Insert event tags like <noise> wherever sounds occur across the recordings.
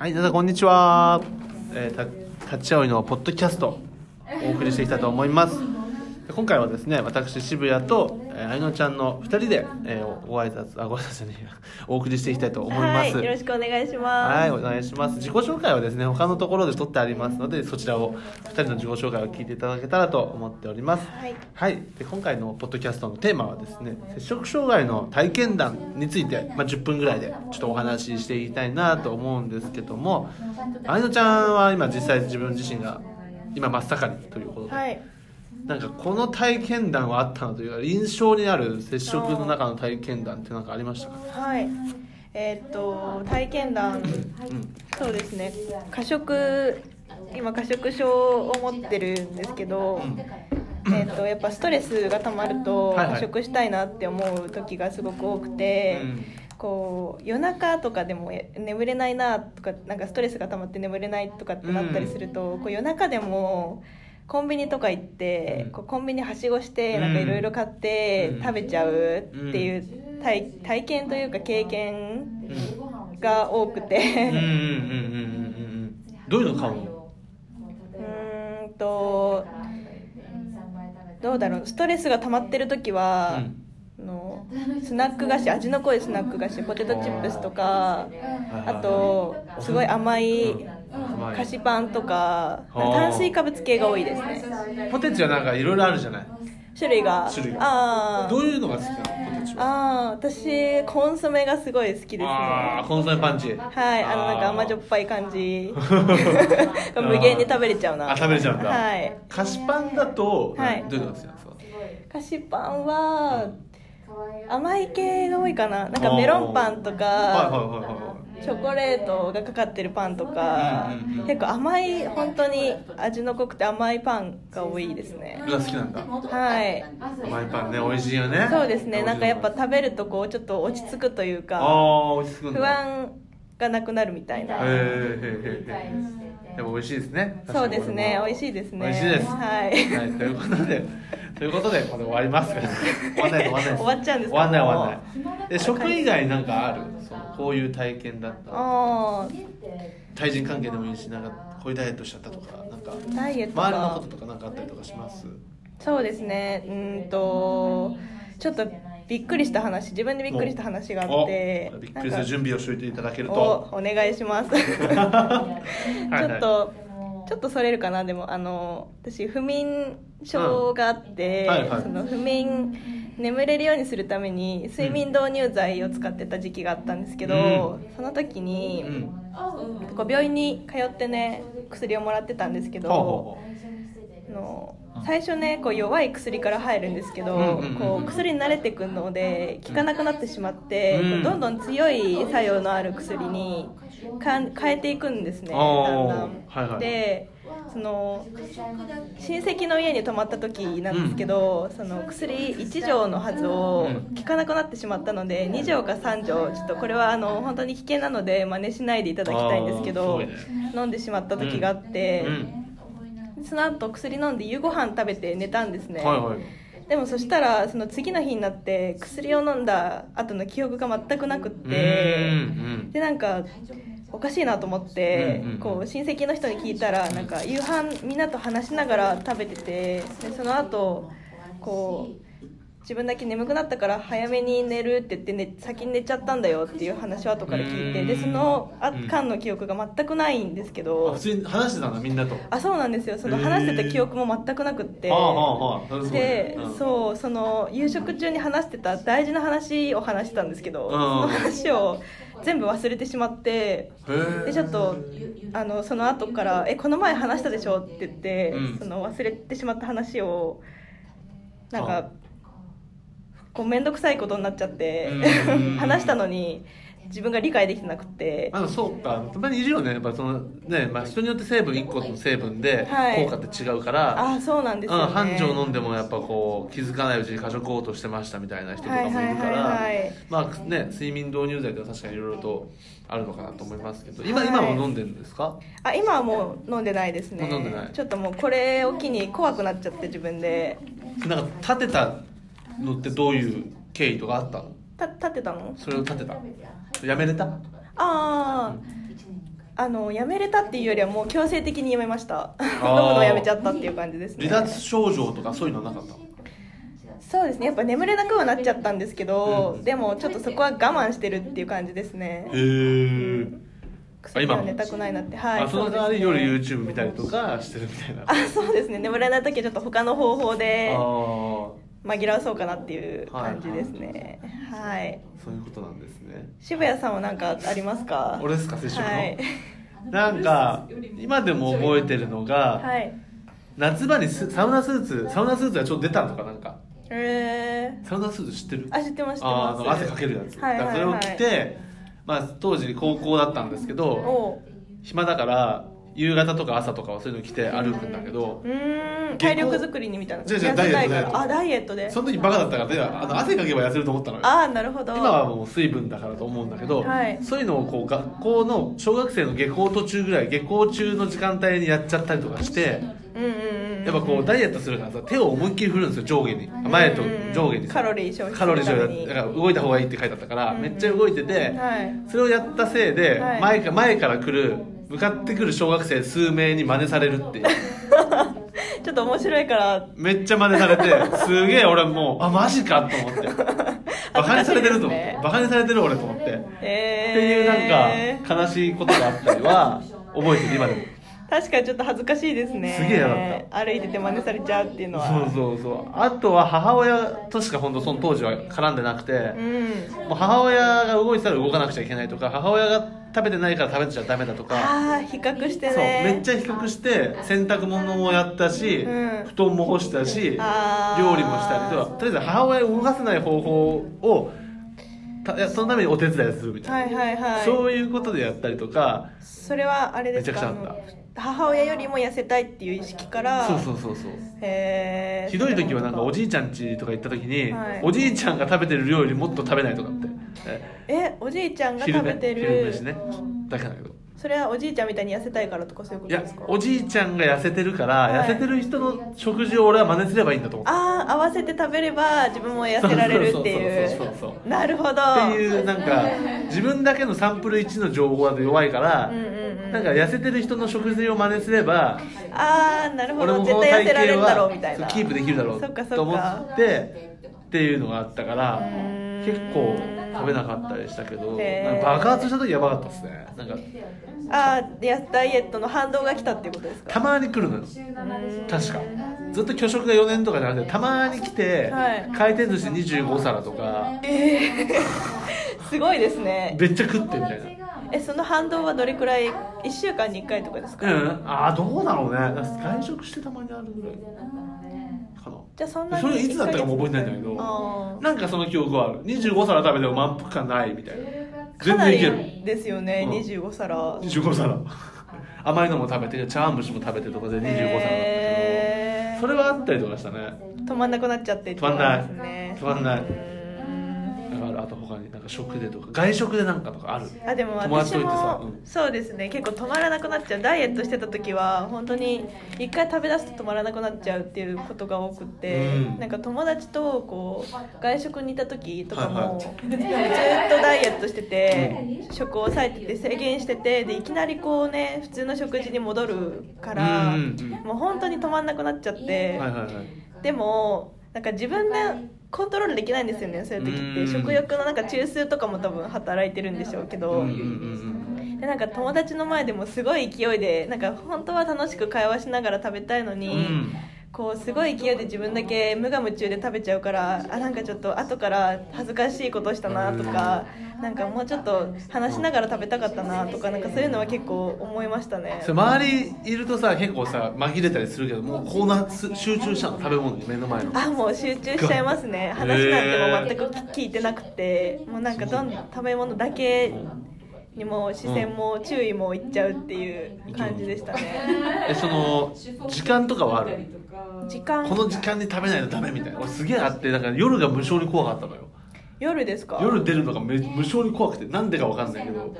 はい、皆さんこんにちは。えー、た立ち会いのポッドキャストお送りしていきたいと思います。で今回はですね、私渋谷と、えー、愛乃ちゃんの二人で、えー、お挨拶あご挨拶に <laughs> お送りしていきたいと思います。はい、よろしくお願いします。はい、お願いします。自己紹介はですね、他のところで取ってありますので、そちらを二人の自己紹介を聞いていただけたらと思っております。はいはい、で今回のポッドキャストのテーマはですね、摂食障害の体験談について、まあ、10分ぐらいでちょっとお話ししていきたいなと思うんですけども、愛乃ちゃんは今実際自分自身が今真っ盛りということで、はい。なんかこの体験談はあったのというか、印象にある摂食の中の体験談って何かありましたか？はい。えーっと体験談、うんそうですね。過食今過食症を持ってるんですけど、えーっとやっぱストレスが溜まると過食したいなって思う時がすごく多くて。うんこう夜中とかでもえ眠れないなとかなんかストレスが溜まって眠れないとかってなったりすると、こう夜中でもコンビニとか行って、うん。こうコンビニはしごしてうんなんかいろいろ買ってうん。食べちゃうっていう体体験というか経験が多くうんうんうんうんてうんうん。どういうの買うの？んとどうだろう。ストレスが溜まってる時は、あのスナック菓子味の濃いスナック菓子ポテトチップスとかあとすごい甘い甘い菓子パンとか炭水化物系が多いですね。ポテチはなんかいろいろあるじゃない？種類が。種類が。あー。どういうのが好きなのポテチは？あー私コンソメがすごい好きですね。コンソメパンチ。はいあのなんか甘じょっぱい感じ。ー <laughs> 無限に食べれちゃうな。あ食べれちゃうんだ。はい。菓子パンだと、はい。どういうのが好きなんですか？菓子パンは甘い系が多いかな。なんかメロンパンとか、はいはいはいはチョコレートがかかってるパンとか、結構甘い本当に味の濃くて甘いパンが多いですね。いが好きなんだ。はい。甘いパンね美味しいよね。そうですね。なんかやっぱあ食べるとこうちょっと落ち着くというかあー美味しく不安がなくなるみたいな。へえへえへえでも美味しいですねそうですね美味しいですね美味しいですはい、はい、ということで、<laughs> ということで、これ終わりますから。終わんないと終わんない。終わっちゃうんですか？終わんない終わんない。で、食以外なんかある、その、こういう体験だった。あ対人関係でもいいし、なんか、こういうダイエットしちゃったとか、なんか。ーダイエット周りのこかととか、なんかあったりとかします？そうですねうーんとちょっとびっくりした話自分でびっくりした話があっておびっくりする準備をしておいていただけるおと。お願いします。はいちょっと、ちょっとそれるかなでもあの私不眠症があって、うん。はいはい。その不眠眠れるようにするために睡眠導入剤を使ってた時期があったんですけど、うその時に、うん。こう病院に通ってね薬をもらってたんですけど、ほうほうほあの最初ねこう弱い薬から入るんですけど、こう薬に慣れてくるので効かなくなってしまって、どんどん強い作用のある薬にかん変えていくんですねだんだん。でその親戚の家に泊まった時なんですけど、その薬1錠のはずをうん効かなくなってしまったので2錠か3錠ちょっとこれはあの本当に危険なので真似しないでいただきたいんですけど飲んでしまった時があって。うん。その後薬飲んで夕ご飯食べて寝たんですね、はいはい。でもそしたらその次の日になって薬を飲んだ後の記憶が全くなくってうんでなんかおかしいなと思って、こう親戚の人に聞いたらなんか夕飯みんなと話しながら食べててでその後こう自分だけ眠くなったから早めに寝るって言って、ね、先に寝ちゃったんだよっていう話を後から聞いてでそのあうん。間の記憶が全くないんですけあど普通に話してたんだ、みんなと？あそうなんですよ。その話してた記憶も全くなくって。で、うん。そうその夕食中に話してた大事な話を話してたんですけど、ん。その話を全部忘れてしまってでちょっとあのその後から「えこの前話したでしょ?」って言って、うん。その忘れてしまった話をなんあかこう面倒くさいことになっちゃってうん。話したのに自分が理解できてなくて。あのそうか。たまにいるよね。やっぱそのね、まあ、人によって成分1個の成分ではい。効果って違うから、ああそうなんですよ、ね、うん、半錠飲んでもやっぱこう気づかないうちに過食嘔吐してましたみたいな人とかもいるから、はいはいはいはい。まあね睡眠導入剤って確かにいろいろとあるのかなと思いますけど今,、はい。今も飲んでるんですか？あ今はもう飲んでないですね。飲んでない。ちょっともうこれを機に怖くなっちゃって自分で。なんか立てたのってどういう経緯とかあったの？た立ってたの？それを立てた？やめれた？あああのやめれたっていうよりはもう強制的にやめました。飲むーのをやめちゃったっていう感じですね。離脱症状とかそういうのはなかった？そうですね。やっぱ眠れなくはなっちゃったんですけど、うん。でもちょっとそこは我慢してるっていう感じですね。へえ薬は寝たくないなって。はいあその代わり夜 YouTube 見たりとかしてるみたいな。<laughs> あそうですね。眠れない時はちょっと他の方法で紛らわそうかなっていう感じですね。はい、そういうことなんですね。渋谷さんは何かありますか？俺ですか接触の、はい、なんか今でも覚えてるのが、はい、夏場にスサウナスーツサウナスーツがちょっと出たのとかなんか。えー、サウナスーツ知ってる？あ知ってますあーあの汗かけるやつ、はいはいはい。それを着て、まあ、当時高校だったんですけどお暇だから夕方とか朝とかはそういうの着て歩くんだけどうーん体力作りにみたいな。違う違う痩せたいダイエット。からあダイエットで。その時バカだったからであの汗かけば痩せると思ったのよ。ああなるほど。今はもう水分だからと思うんだけど、はい。そういうのをこう学校の小学生の下校途中ぐらい下校中の時間帯にやっちゃったりとかしてうんうんうんやっぱこうダイエットするからさ手を思いっきり振るんですよ上下に。前と上下に。さカロリー消費カロリー消費だから動いた方がいいって書いてあったから、うん。めっちゃ動いてて、はい。それをやったせいで、はい。前か前から来る向かってくる小学生数名に真似されるっていう。<laughs> ちょっと面白いから。めっちゃ真似されてすげえ俺もうあマジかと思って。<laughs> バカにされてると思って、ね。バカにされてる俺と思って、えっていうー、なんか悲しいことがあったりは覚えてる今でも確かにちょっと恥ずかしいですね。すげえ嫌だった。歩いてて真似されちゃうっていうのは。そうそう。そうあとは母親としか本当その当時は絡んでなくて、うん。もう母親が動いてたら動かなくちゃいけないとか母親が食べてないから食べちゃダメだとかああ比較してそうねめっちゃ比較して洗濯物もやったし、うん。布団も干したし料理もしたりとか。とりあえず母親を動かせない方法をたいやそのためにお手伝いするみたいな、はいはいはい。そういうことでやったりとかそれはあれですか？めちゃくちゃあっあの母親よりも痩せたいっていう意識からそうそうそうそう。ひどい時はなんかおじいちゃん家とか行った時に、はい。おじいちゃんが食べてる料理もっと食べないとかって。ええおじいちゃんが昼食べて昼る飯ね。だけだけどそれはおじいちゃんみたいに痩せたいからとかそういうことですか？おじいちゃんが痩せてるから、はい。痩せてる人の食事を俺は真似すればいいんだと思って。ああ合わせて食べれば自分も痩せられるっていそうそうそうそうう。なるほど。っていうなんか自分だけのサンプル1の情報だと弱いから、うんうんうん。なんか痩せてる人の食事を真似すればああなるほ俺ど絶対痩せられるだ型はろうみたいな。キープできるだろうと思ってっていうのがあったから結構食べなかったりしたけどへー。なんか爆発した時やばかったですね。なんかああダイエットの反動が来たっていうことですか？たまに来るのよ。確か。ずっと拒食が4年とかじゃなくてたまに来て、はい。回転寿司25皿とか。ええ <laughs> すごいですね。めっちゃ食ってみたいな。えその反動はどれくらい？1週間に1回とかですか、うん。ああどうだろうね。外食してたまにあるぐらいじゃあそんなにそれいつだったかも覚えてないんだけどなんかその記憶はある。25皿食べても満腹感ないみたいな。かな全然いける。りですよね、うん。25皿。25皿。甘いのも食べて茶碗蒸しも食べてとかで25皿だったけど。それはあったりとかしたね。止まんなくなっちゃって止まんない。止まんないと他になんか食でとか外食でなんかとかある。あでも私と行ってさもそうですね。結構止まらなくなっちゃう。ダイエットしてた時は本当に一回食べ出すと止まらなくなっちゃうっていうことが多くて、うん。なんか友達とこう外食にいた時とかも、ずっとダイエットしてて、食を抑えてて制限しててでいきなりこうね普通の食事に戻るから、うんうんうん。もう本当に止まんなくなっちゃって、はいはいはい。でもなんか自分でコントロールできないんですよねそういう時って。うん。食欲のなんか中枢とかも多分働いてるんでしょうけど、でなんか友達の前でもすごい勢いでなんか本当は楽しく会話しながら食べたいのに、うんこうすごい勢いで自分だけ無我夢中で食べちゃうからあなんかちょっと後から恥ずかしいことしたなとか、なんかもうちょっと話しながら食べたかったなとかなんかそういうのは結構思いましたね。周りいるとさ結構さ紛れたりするけどもうこうなす集中したの食べ物に目の前の。あもう集中しちゃいますね。<laughs> 話なんてもう全く聞いてなくてもうなんかどんどん食べ物だけにも視線も注意もいっちゃうっていう感じでしたね。えその時間とかはある？時間この時間に食べないとダメみたいな。俺すげえあってだから夜が無性に怖かったのよ。夜ですか？夜出るのがめ無性に怖くてなんでかわかんないけど。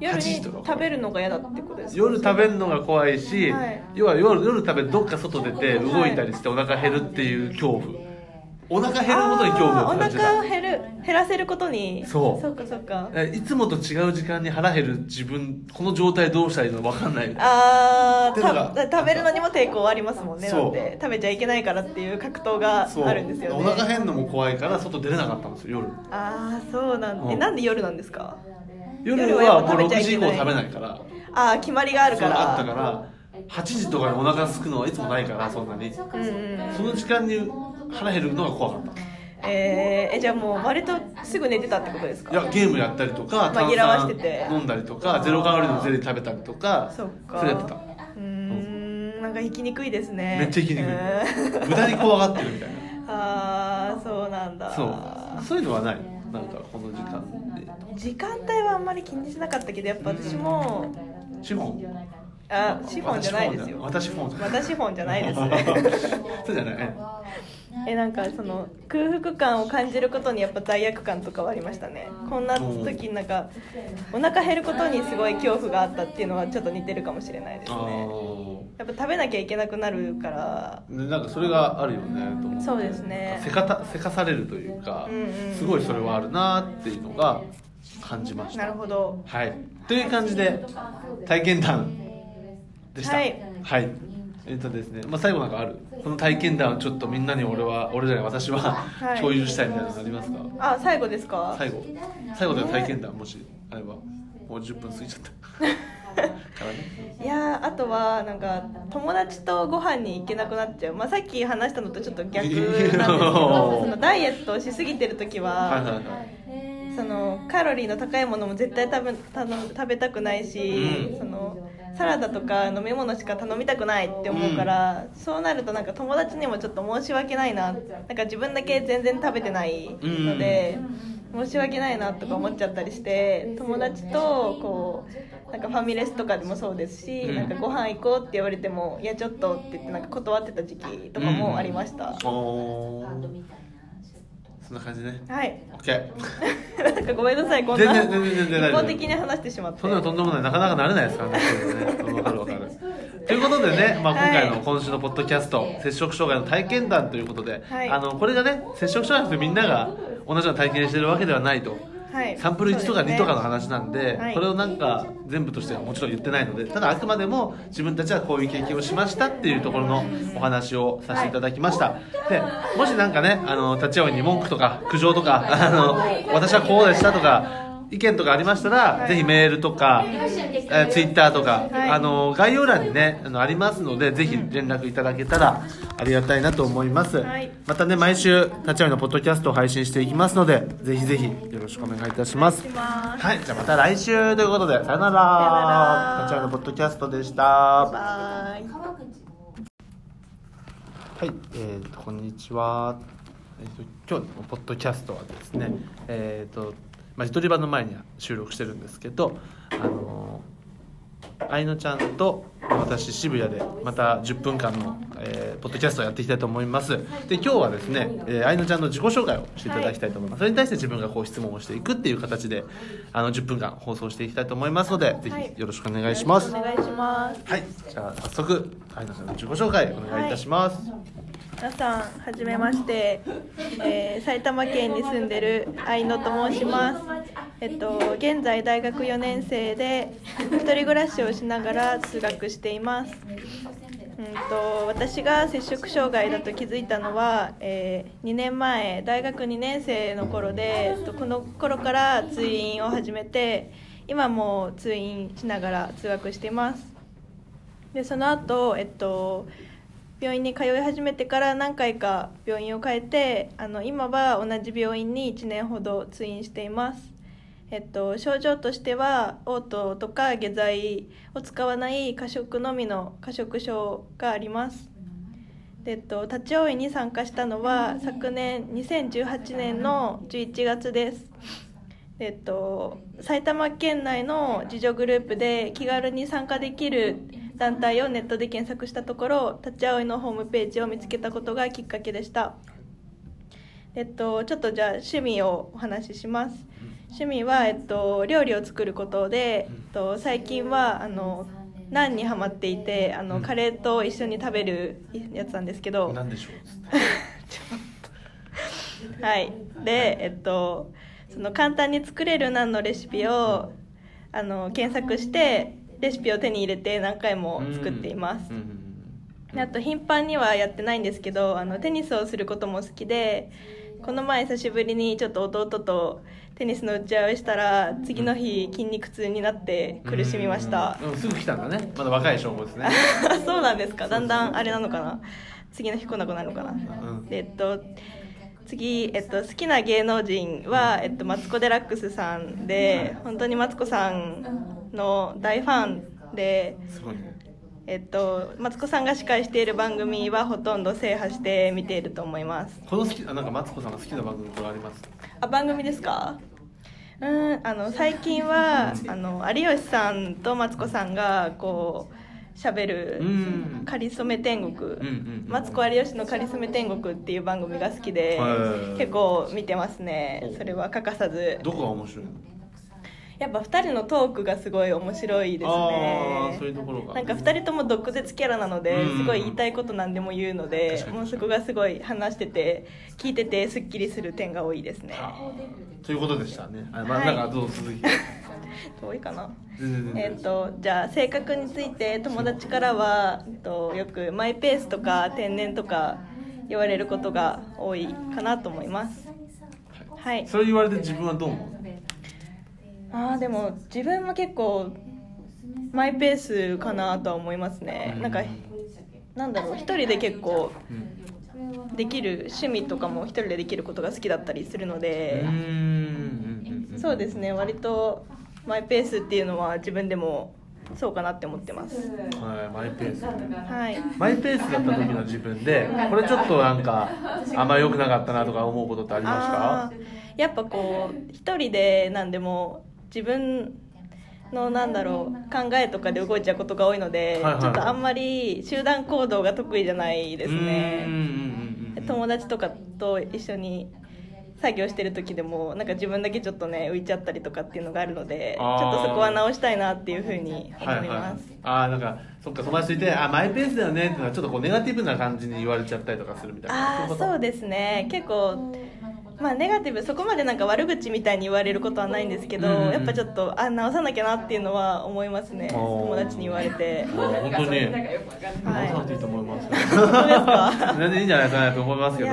8夜に食べるのが嫌だってことですか？夜食べるのが怖いし、はい。要は夜夜食べてどっか外出て動いたりしてお腹減るっていう恐怖お腹減ることに恐怖をお感じた。腹を減る減らせることに。そう。そうかそうか。えいつもと違う時間に腹減る自分この状態どうしたらいいの分かんない。あっていうのがーた。食べるのにも抵抗ありますもんね。そう。だって食べちゃいけないからっていう格闘がそう。あるんですよね。お腹減るのも怖いから外出れなかったんですよ夜。ああそうなんうん。えなんで夜なんですか？夜夜はもう6ぱ食べちゃいけない。時以降食べないから。ああ決まりがあるかそうらあったから8時とかにお腹空くのはいつもないからそんなに。そうんうん。の時間に腹減るのが怖かった。えー、えじゃあもう割とすぐ寝てたってことですか？いやゲームやったりとか炭紛らわし酸てて。飲んだりとかゼロカロリーのゼリー食べたりとかそっか。れやってた。うーんなんか引きにくいですね。めっちゃ生きにくい。うん。無駄に怖がってるみたいな。<laughs> ああそうなんだ。そう。そういうのはない。なんかこの時間で。時間帯はあんまり気にしなかったけどやっぱ私もシフォン。あシフォンじゃないですよ。私フォンじゃない。私シフォンじゃないです。<laughs> そうじゃない。ねえなんかその空腹感を感じることにやっぱ罪悪感とかはありましたね。こんな時なんかお腹減ることにすごい恐怖があったっていうのはちょっと似てるかもしれないですあねやっぱ食べなきゃいけなくなるから。なんかそれがあるよねと思って。そうですね。せかたせかされるというか、うんうん。すごいそれはあるなっていうのが感じました。なるほど。はい。という感じで体験談でした。はい。はいえっとですね、まあ、最後なんかある？この体験談をちょっとみんなに俺は俺じゃない私は、い。共有したいみたいなのありますか？あ最後ですか？最後。最後で体験談。もしあれば。もう10分過ぎちゃった。<laughs> からね。いやーあとはなんか友達とご飯に行けなくなっちゃう、まあ、さっき話したのとちょっと逆なんですけど <laughs> そのダイエットをしすぎてる時は、はいはいはいそのカロリーの高いものも絶対食べ食べたくないし、うん。そのサラダとか飲み物しか頼みたくないって思うから、そうなるとなんか友達にもちょっと申し訳ないな。なんか自分だけ全然食べてないので、申し訳ないなとか思っちゃったりして友達とこうなんかファミレスとかでもそうですし、うん。なんかご飯行こうって言われてもいやちょっとって言ってなんか断ってた時期とかもありました、おーそんな感じね。はい。OK なんかごめんなさいこんな。全然全然全然一方的に話してしまって。そんなのとんでもない。なかなかなれないですからね。<laughs> わかるわかる。ということでね、まあ、今回のはい今週のポッドキャスト、摂食障害の体験談ということで、はい。あのこれがね摂食障害ってみんなが同じような体験してるわけではないと。はいサンプル1とか2とかの話なんではい。それをなんか全部としてはもちろん言ってないのでただあくまでも自分たちはこういう経験をしましたっていうところのお話をさせていただきました、でもしなんかねあの立ち会いに文句とか苦情とかあの私はこうでしたとか意見とかありましたら、はい。ぜひメールとか、えー、ツイッターとか、はい。あの概要欄にねあのありますのでぜひ連絡いただけたらありがたいなと思います、はい。またね毎週立ち会いのポッドキャストを配信していきますのでぜひぜひよろしくお願いいたします。はい、じゃあまた来週ということで、さよなら。立ち会いのポッドキャストでした。バはイい、えーと、こんにちは。えーと、今日のポッドキャストはですね、えーと、まあ、一人版の前に収録してるんですけど、あのー、愛乃ちゃんと私渋谷でまた10分間の、えーポッドキャストをやっていきたいと思います。で今日はですね、えー、愛乃ちゃんの自己紹介をしていただきたいと思います、それに対して自分がこう質問をしていくっていう形であの10分間放送していきたいと思いますのでぜはい。ひよろしくお願いします。お願いします。はい、じゃあ早速愛乃ちゃんの自己紹介お願いいたします、皆さんはじめまして、えー埼玉県に住んでる愛野と申します。えっと現在大学4年生で一人暮らしをしながら通学しています。うんと私が摂食障害だと気づいたのは、え2年前大学2年生の頃で、えっとこの頃から通院を始めて今も通院しながら通学しています。でその後えっと病院に通い始めてから何回か病院を変えてあの今は同じ病院に1年ほど通院しています、えっと、症状としては嘔吐とか下剤を使わない過食のみの過食症があります。で、えっと、立ち会いに参加したのは昨年2018年の11月です。えっと、埼玉県内の自助グループで気軽に参加できる団体をネットで検索したところ立ち会いのホームページを見つけたことがきっかけでした、えっと、ちょっとじゃあ趣味をお話しします。趣味は、えっと、料理を作ることで、えっと、最近はあのナンにハマっていてあのカレーと一緒に食べるやつなんですけど、なんでしょう <laughs> はい。でえっとその簡単に作れるナンのレシピをあの検索してレシピを手に入れて何回も作っています、あと頻繁にはやってないんですけどあのテニスをすることも好きでこの前久しぶりにちょっと弟とテニスの打ち合わせしたら次の日筋肉痛になって苦しみました。うんうんすぐ来たんだね。まだ若い証拠ですね。<laughs> そうなんですか。だんだんあれなのかな。次の日来なくなるのかな、ん。でえっと次、えっと、好きな芸能人は、えっと、マツコ・デラックスさんで本当にマツコさんの大ファンでえっと、マツコさんが司会している番組はほとんど制覇して見ていると思います。この好きあなんかマツコさんが好きな番組とかあります？あ番組ですか？うんあの最近はあの有吉さんとマツコさんがこう喋るうん「かりそめ天国」マツコ有吉の「かりそめ天国」っていう番組が好きではい。結構見てますね。それは欠かさず。どこが面白いの？やっぱ2人のトークがすごい面白いですあね。あそういうところが。なんか2人とも毒舌キャラなのでうん。すごい言いたいこと何でも言うのでもうそこがすごい話してて聞いててすっきりする点が多いですね。ということでしたね。あまあはい。なんかどうぞ続き多いかな <laughs> 全然全然。えっとじゃあ性格について友達からは、えっと、よくマイペースとか天然とか言われることが多いかなと思います。はい。それ言われて自分はどう思う？あーでも自分も結構マイペースかなとは思いますね。なんかなんだろう一人で結構うんできる趣味とかも一人でできることが好きだったりするので。そうですね割とマイペースっていうのは自分でもそうかなって思ってます。はいマイペース。はい。マイペースだった時の自分でこれちょっとなんかあんまり良くなかったなとか思うことってありますかやっぱこう一人で何でも自分のなんだろう考えとかで動いちゃうことが多いので、はいはいちょっとあんまり集団行動が得意じゃないですね。友達とかと一緒に作業してる時でもなんか自分だけちょっとね浮いちゃったりとかっていうのがあるのでちょっとそこは直したいなっていうふうに思はいいはいます、ああなんかそっか友達といてあマイペースだよねってのはちょっとこうネガティブな感じに言われちゃったりとかするみたいな。ああそうですね。結構まあネガティブそこまでなんか悪口みたいに言われることはないんですけど、うんうんやっぱちょっとあ直さなきゃなっていうのは思いますね友達に言われて。本当に。はい直さなくていいと思います。<laughs> 本当ですか？全然いいんじゃないかなと思いますけど。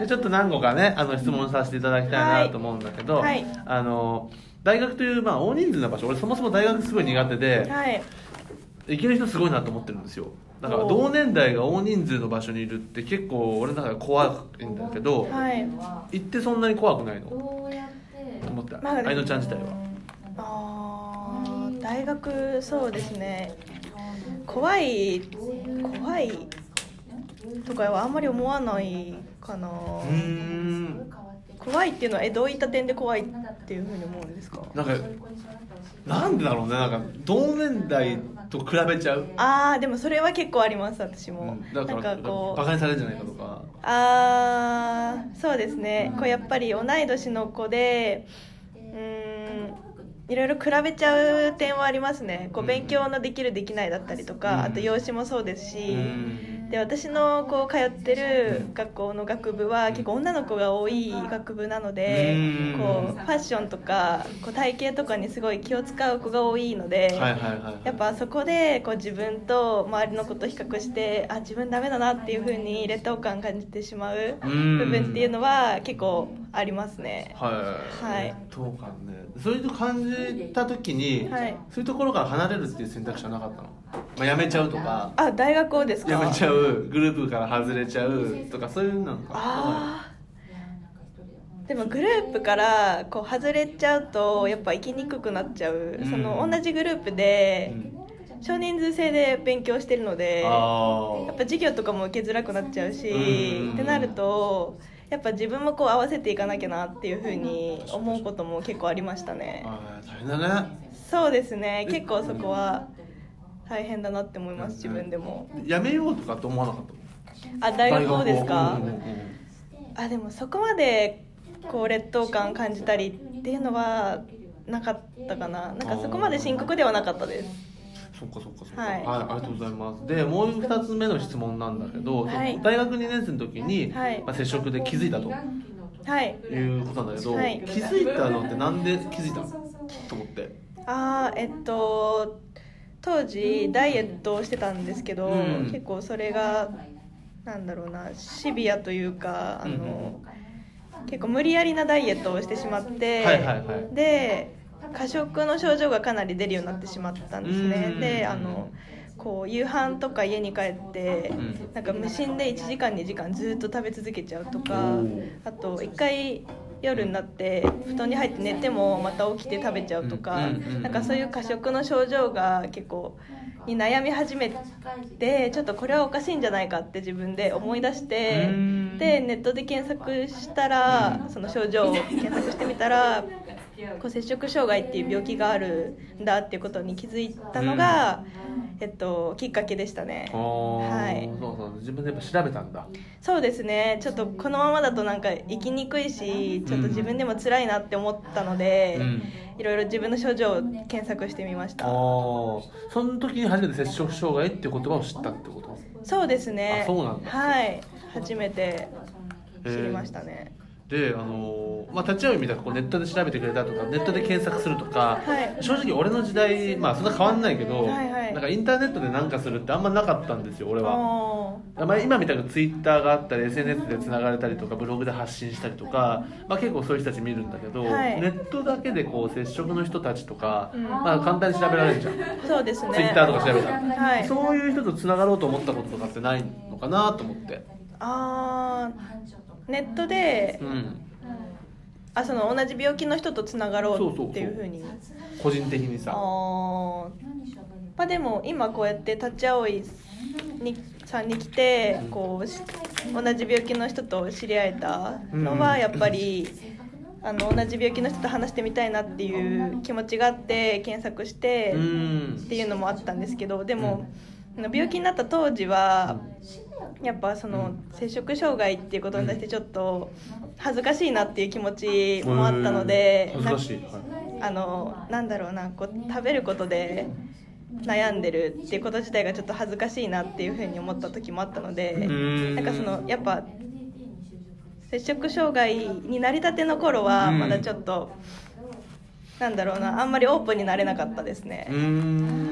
でちょっと何個かねあの質問させていただきたいなと思うんだけど、はい。あの大学という、まあ、大人数の場所。俺そもそも大学すごい苦手ではい。行ける人すごいなと思ってるんですよだから同年代が大人数の場所にいるって結構俺の中で怖いんだけど、はい。行ってそんなに怖くないの？と思った、まあ愛乃ちゃん自体は。あー大学そうですね。怖い怖いとかはあんまり思わないかな。うーん怖いっていうのはえどういった点で怖いっていうふうに思うんですか？なんかなんでだろうねなんか同年代と比べちゃう、ああでもそれは結構あります私も、うん、なんかこうバカにされるんじゃないかとか。ああそうですね。こうやっぱり同い年の子でうーんいろいろ比べちゃう点はありますね。こううん。勉強のできるできないだったりとか、うん。あと容姿もそうですし、うんで私のこう通ってる学校の学部は結構女の子が多い学部なのでうん。こうファッションとかこう体型とかにすごい気を使う子が多いので、はいはいはいやっぱそこでこう自分と周りの子と比較してあ自分ダメだなっていう風に劣等感感じてしまううん。部分っていうのは結構ありますね。はい。はい。どうかねそういうと感じた時に、はい。そういうところから離れるっていう選択肢はなかったの、まあ、辞めちゃうとか。あ大学をですか？辞めちゃう。グループから外れちゃうとかそういうのかあー。でもグループからこう外れちゃうとやっぱ行きにくくなっちゃう、うん。その同じグループでうん。少人数制で勉強してるのであやっぱ授業とかも受けづらくなっちゃうし、うん。ってなるとやっぱ自分もこう合わせていかなきゃなっていうふうに思うことも結構ありましたね。大変だね。そうですね。結構そこは大変だなって思います自分でも。辞めようとかって思わなかったの？あ大学をですか？うんうんうんあでもそこまでこう劣等感感じたりっていうのはなかったかな。なんかそこまで深刻ではなかったですそっかそっかそっか、はい。あありがとうございます。でもう2つ目の質問なんだけど、はい。大学2年生の時に、はい。まあ、接触で気づいたと。はい。いうことなんだけど、はい。気づいたのってなんで気づいたの？と思って。ああえっと当時ダイエットをしてたんですけど、うん。結構それがなんだろうなシビアというかあの、結構無理やりなダイエットをしてしまって、はいはいはい。で過食の症状がかなり出るようになってしまったんですね。うん。であのこう夕飯とか家に帰って、ん。なんか無心で1時間2時間ずっと食べ続けちゃうとかあと1回夜になって布団に入って寝てもまた起きて食べちゃうとか、なんかそういう過食の症状が結構に悩み始めてちょっとこれはおかしいんじゃないかって自分で思い出してうん。でネットで検索したらその症状を検索してみたらこう摂食障害っていう病気があるんだっていうことに気づいたのが、えっと、きっかけでしたね。はい。そうそう。自分でやっぱ調べたんだ。そうですね。ちょっとこのままだとなんか生きにくいしちょっと自分でも辛いなって思ったので、うん。いろいろ自分の症状を検索してみました。ああその時に初めて摂食障害っていう言葉を知ったってこと？そうですね。あそうなんだ。はい。初めて知りましたね、であのーまあ、立ち会いみたいなこうネットで調べてくれたとかネットで検索するとか、はい。正直俺の時代、まあ、そんな変わんないけど、はいはい。なんかインターネットで何かするってあんまなかったんですよ俺は。まあ、今みたいなツイッターがあったり SNS でつながれたりとかブログで発信したりとか、まあ、結構そういう人たち見るんだけど、はい。ネットだけでこう接触の人たちとか、うん。まあ、簡単に調べられるじゃん、そうですね。ツイッターとか調べたら、はい。そういう人とつながろうと思ったこととかってないのかなと思って、あーネットでうん、あその同じ病気の人とつながろそうっていうふうに。個人的にあさー。まあでも今こうやって立ち会いにさんに来てこうし同じ病気の人と知り合えたのはやっぱり、あの同じ病気の人と話してみたいなっていう気持ちがあって検索してうん。っていうのもあったんですけどでも、あの病気になった当時はやっぱその摂食障害っていうことに対してちょっと恥ずかしいなっていう気持ちもあったのであのなんだろうなこう食べることで悩んでるっていうこと自体がちょっと恥ずかしいなっていうふうに思った時もあったのでん。なんかそのやっぱ摂食障害になりたての頃はうん。まだちょっと、なんだろうなあんまりオープンになれなかったですね、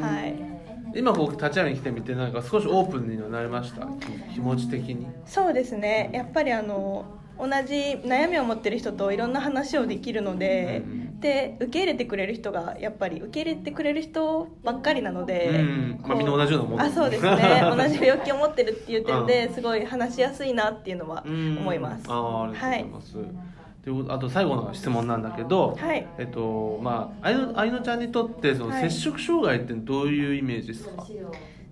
はい今こう立ち会いに来てみてなんか少しオープンにはなりました？き気持ち的に。そうですね。やっぱりあの同じ悩みを持ってる人といろんな話をできるので、うん。で受け入れてくれる人がやっぱり受け入れてくれる人ばっかりなので、うん。まあみんな同じようなもんだあそうですね。<laughs> 同じ病気を持ってるっていう点ですごい話しやすいなっていうのはうん思います。あーありがとうございます、といとあと最後の質問なんだけど、はい。えっとまああいのあいのちゃんにとってそのはい。摂食障害ってどういうイメージですか、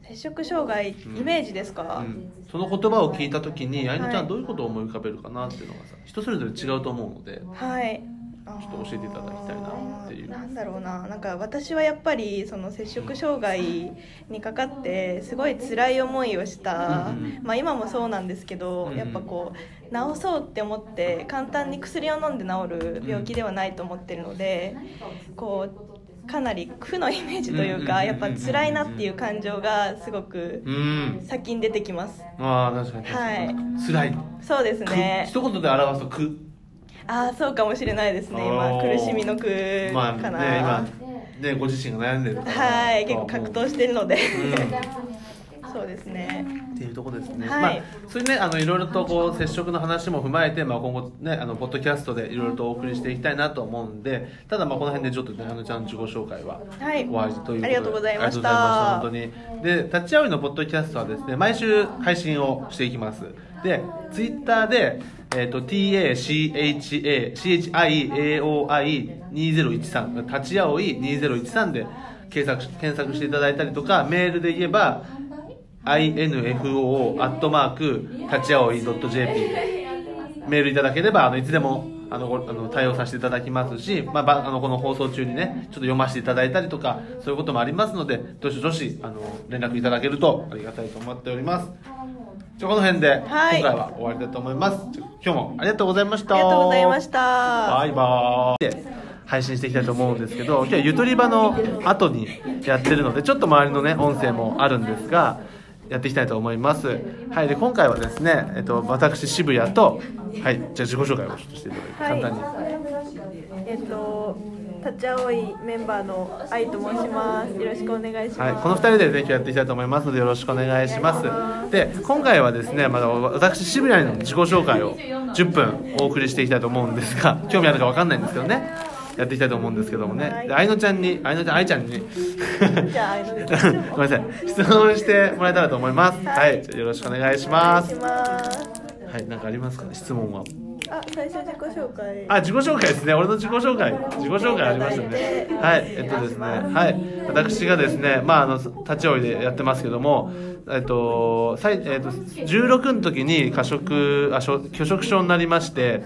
摂食障害イメージですか、うん。その言葉を聞いた時にあい。のちゃんははいどういうことを思い浮かべるかなっていうのがさ人それぞれ違うと思うので。はいちょっと教えていただきたいなっていう。なんだろうな。なんか私はやっぱりその摂食障害にかかってすごい辛い思いをした、うんまあ、今もそうなんですけど、うんやっぱこう治そうって思って簡単に薬を飲んで治る病気ではないと思ってるのでこうかなり負のイメージというかうんやっぱ辛いなっていう感情がすごくうん。先に出てきます。ああ確かにはい。辛い。そうですくね一言で表すと苦ああそうかもしれないですね。今苦しみの苦まあかな、ね今ねご自身が悩んでるはい結構格闘してるので、う <laughs> そうですね。っていうところですね、はい。まあ、それねあのいろいろとこう接触の話も踏まえて、まあ、今後ねあのポッドキャストでいろいろとお送りしていきたいなと思うんでただまあこの辺でちょっとねあのちゃんの自己紹介ははい。終わりということでありがとうございました。ありがとうございました本当に。で立ち会いのポッドキャストはですね毎週配信をしていきます。でツイッターでえー、と TACHA-CHIAOI2013 立ち会い2013で検索し検索していただいたりとかメールで言えば info アットマーク立ち会い .jp メールいただければあのいつでもあのごあの対応させていただきますし、まあ、ばあのこの放送中にねちょっと読ませていただいたりとかそういうこともありますのでどしどしあの連絡いただけるとありがたいと思っております。じゃあこの辺で、はい。今回は終わりたいと思います。今日もありがとうございました。ありがとうございました。バイバーイ。で配信していきたいと思うんですけど今日はゆとり場の後にやってるのでちょっと周りのね音声もあるんですがやっていきたいと思います。はいで今回はですね、えっと、私渋谷とはいじゃあ自己紹介をちょっとしていただいて、はい。簡単に。えっと立ち青いメンバーの愛と申します。よろしくお願いします、はい、この2人でね今日やっていきたいと思いますのでよろしくお願いします。で今回はですねまだ私渋谷の自己紹介を10分お送りしていきたいと思うんですが興味あるか分かんないんですけどねやっていきたいと思うんですけどもね。で愛乃ちゃんに愛乃ちゃん愛ちゃんに。<laughs> ごめんなさい。質問してもらえたらと思います。ははい。い、じゃあよろしくお願いします。はい。何かありますかね質問は。あ最初自己紹介。あ自己紹介ですね。俺の自己紹介。自己紹介ありましたね。はい。えっとですね。はい。私がですねまああの立ち追いでやってますけどもえっと最えっと16の時に過食あしょ拒食症になりまして、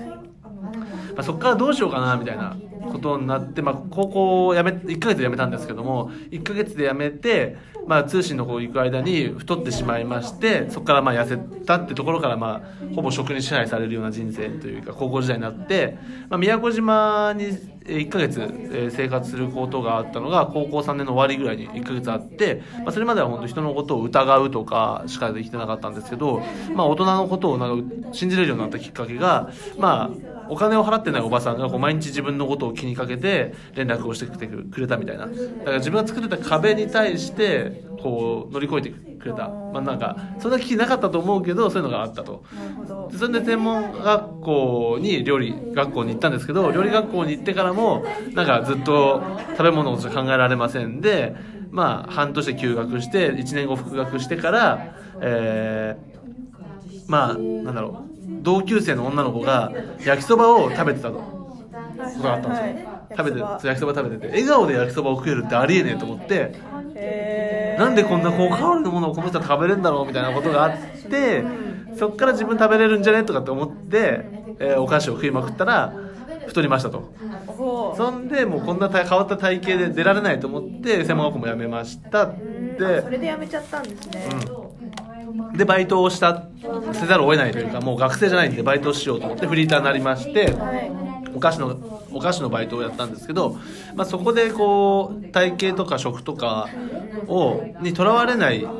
まあ、そこからどうしようかなみたいなことになって、まあ、高校を辞め1ヶ月で辞めたんですけども1ヶ月で辞めて、まあ、通信の方行く間に太ってしまいましてそこからまあ痩せたってところから、まあ、ほぼ食に支配されるような人生というか高校時代になって、まあ、宮古島に1ヶ月生活することがあったのが高校3年の終わりぐらいに1ヶ月あって、まあ、それまでは本当人のことを疑うとかしかできてなかったんですけど、まあ、大人のことをなんか信じれるようになったきっかけが、まあ、お金を払ってないおばさんがこう毎日自分のことを気にかけて連絡をしてきてくれたみたいな。だから自分が作ってた壁に対してこう乗り越えてくれた。まあなんかそんな気なかったと思うけどそういうのがあったと。それで専門学校に料理学校に行ったんですけど料理学校に行ってからもなんかずっと食べ物しか考えられませんでまあ半年で休学して1年後復学してからえーまあなんだろう。同級生の女の子が焼きそばを食べてたと。ことがあったんですよ、はい。食べて焼きそば食べてて笑顔で焼きそばを食えるってありえねえと思ってえー。なんでこんな高カロリーのものをこの人は食べれるんだろうみたいなことがあってそっから自分食べれるんじゃねとかって思って、えーお菓子を食いまくったら太りましたと。そんでもうこんな体変わった体型で出られないと思って専門学校も辞めましたうんであそれでやめちゃったんですね、でバイトをしたせざるを得ないというかもう学生じゃないんでバイトをしようと思ってフリーターになりまして。はい。お菓子のお菓子のバイトをやったんですけど、まあ、そこでこう体型とか食とかをにとらわれない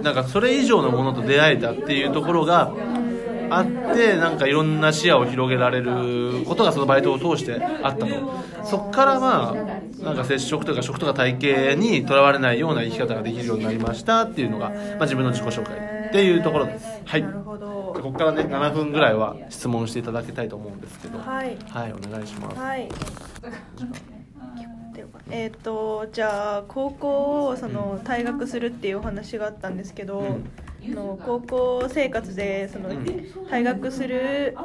なんかそれ以上のものと出会えたっていうところがあってなんかいろんな視野を広げられることがそのバイトを通してあったとそこからまあなんか接触とか食とか体型にとらわれないような生き方ができるようになりましたっていうのが、まあ、自分の自己紹介っていうところです。はい。なるほどここからね7分ぐらいは質問していただきたいと思うんですけど。はい。はい、お願いします。はい。えっ、とじゃあ高校をその退学するっていうお話があったんですけど、うん。あの高校生活でそのうん。退学する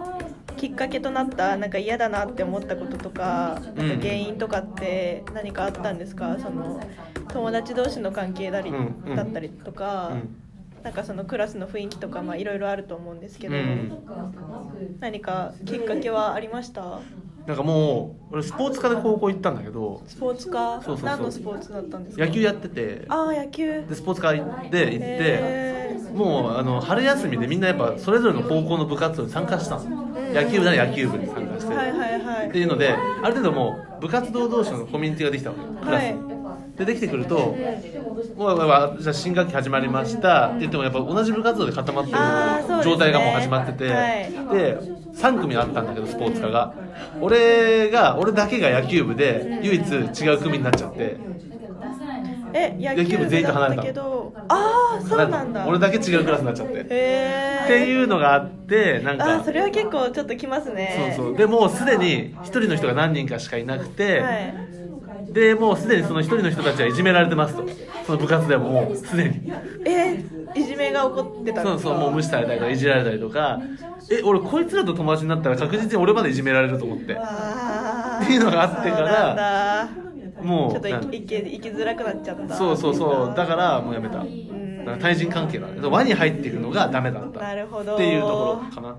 きっかけとなったなんか嫌だなって思ったこととかうん。なんか原因とかって何かあったんですか？その友達同士の関係だりうんうん。だったりとか、うんなんかそのクラスの雰囲気とかまあいろいろあると思うんですけど、うん。何かきっかけはありました？なんかもう俺スポーツ科で高校行ったんだけどスポーツ科？そうそうそう。何のスポーツだったんですか？野球やってて。ああ野球。でスポーツ科行って行ってもうあの春休みでみんなやっぱそれぞれの高校の部活動に参加したの。野球部なら野球部に参加して、はいはいはい。っていうのである程度もう部活動同士のコミュニティができたわけよ。クラス。に、でできてくるともうじゃあ新学期始まりましたって言ってもやっぱ同じ部活動で固まってる状態がもう始まってて、で3組あったんだけどスポーツ科が俺が俺だけが野球部で唯一違う組になっちゃってえ野球部全員と離れたけどああそうなんだ俺だけ違うクラスになっちゃってっていうのがあってなんかーそれは結構ちょっときますねそうそうでもうすでに一人の人が何人かしかいなくて、はいでもうすでにその一人の人たちはいじめられてますと。その部活でももうすでに。えいじめが起こってたんそうですか？そうもう無視されたりとかいじられたりとか。え俺こいつらと友達になったら確実に俺までいじめられると思って。っていうのがあってからもうちょっと行き行きづらくなっちゃった。そうそうそうだからもうやめた。だん。から対人関係が輪に入っていくのがダメだったなるほど。っていうところかな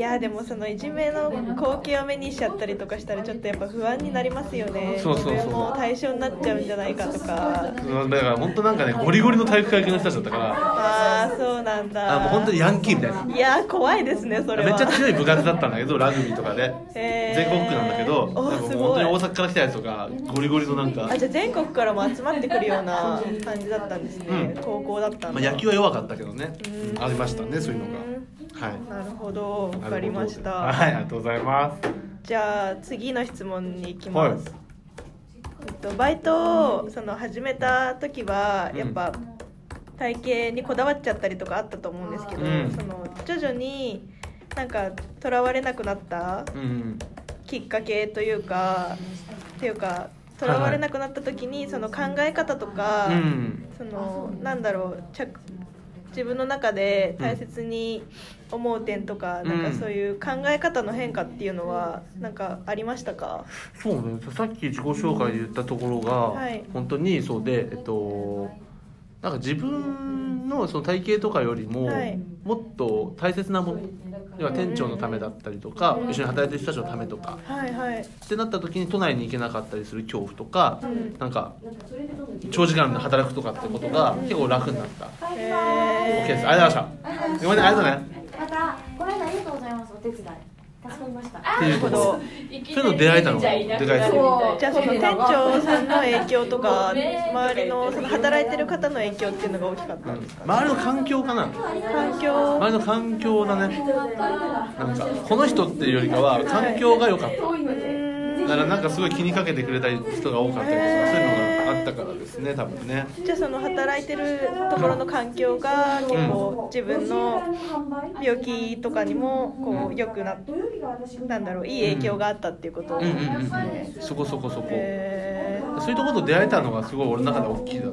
いいやでもそのいじめの光景を目にしちゃったりとかしたらちょっとやっぱ不安になりますよね。そうそうそう。自分も対象になっちゃうんじゃないかとか。うんだから本当なんかねゴリゴリの体育会系の人たちだったから。ああそうなんだ。あもう本当にヤンキーみたいな。いや怖いですねそれは。めっちゃ強い部活だったんだけどラグビーとかで。へー。全国区なんだけどおなんかすごいもう本当に大阪から来たやつとかゴリゴリのなんか、あじゃあ全国からも集まってくるような感じだったんですね、うん。高校だったんだ、まあ、野球は弱かったけどね。うん。ありましたねそういうのがはい。なるほど。わかりました、はいありがとうございます。じゃあ次の質問に行きます、えっと、バイトをその始めた時はうん。やっぱ体型にこだわっちゃったりとかあったと思うんですけど、うん。その徐々になんかとらわれなくなったうん。きっかけというかっていうかとらわれなくなった時にその考え方とか、うんそのなんだろう着自分の中で大切に思う点とか、うん。なんかそういう考え方の変化っていうのはなんかありましたか、そうね。さっき自己紹介で言ったところが、はい。本当にそうでえっとなんか自分のその体型とかよりも、はい。もっと大切なもの要は店長のためだったりとか、うん。一緒に働いてる人たちのためとかはいはい。ってなった時に都内に行けなかったりする恐怖とか、うん。なんか長時間働くとかってことが結構楽になった、へ OK です。ーありがとうございました。ごめんねありがとうねまたごめんありがとうございます。お手伝い助かりました。っていうこと。なるほど。そういうの出会えたのがでか。いじゃあその店長さんの影響とか周りのその働いてる方の影響っていうのが大きかったんですか、周りの環境かな。環境。周りの環境だね。なんかこの人っていうよりかは環境が良かっただからなんかすごい気にかけてくれた人が多かったりとかそういうのがあったからですね多分ね。じゃあその働いてるところの環境が結構自分の病気とかにもこう良くななんだろういい影響があったっていうこと？うんうんうん。ねうんそこそこそこへーそういうところと出会えたのがすごい俺の中で大きいだね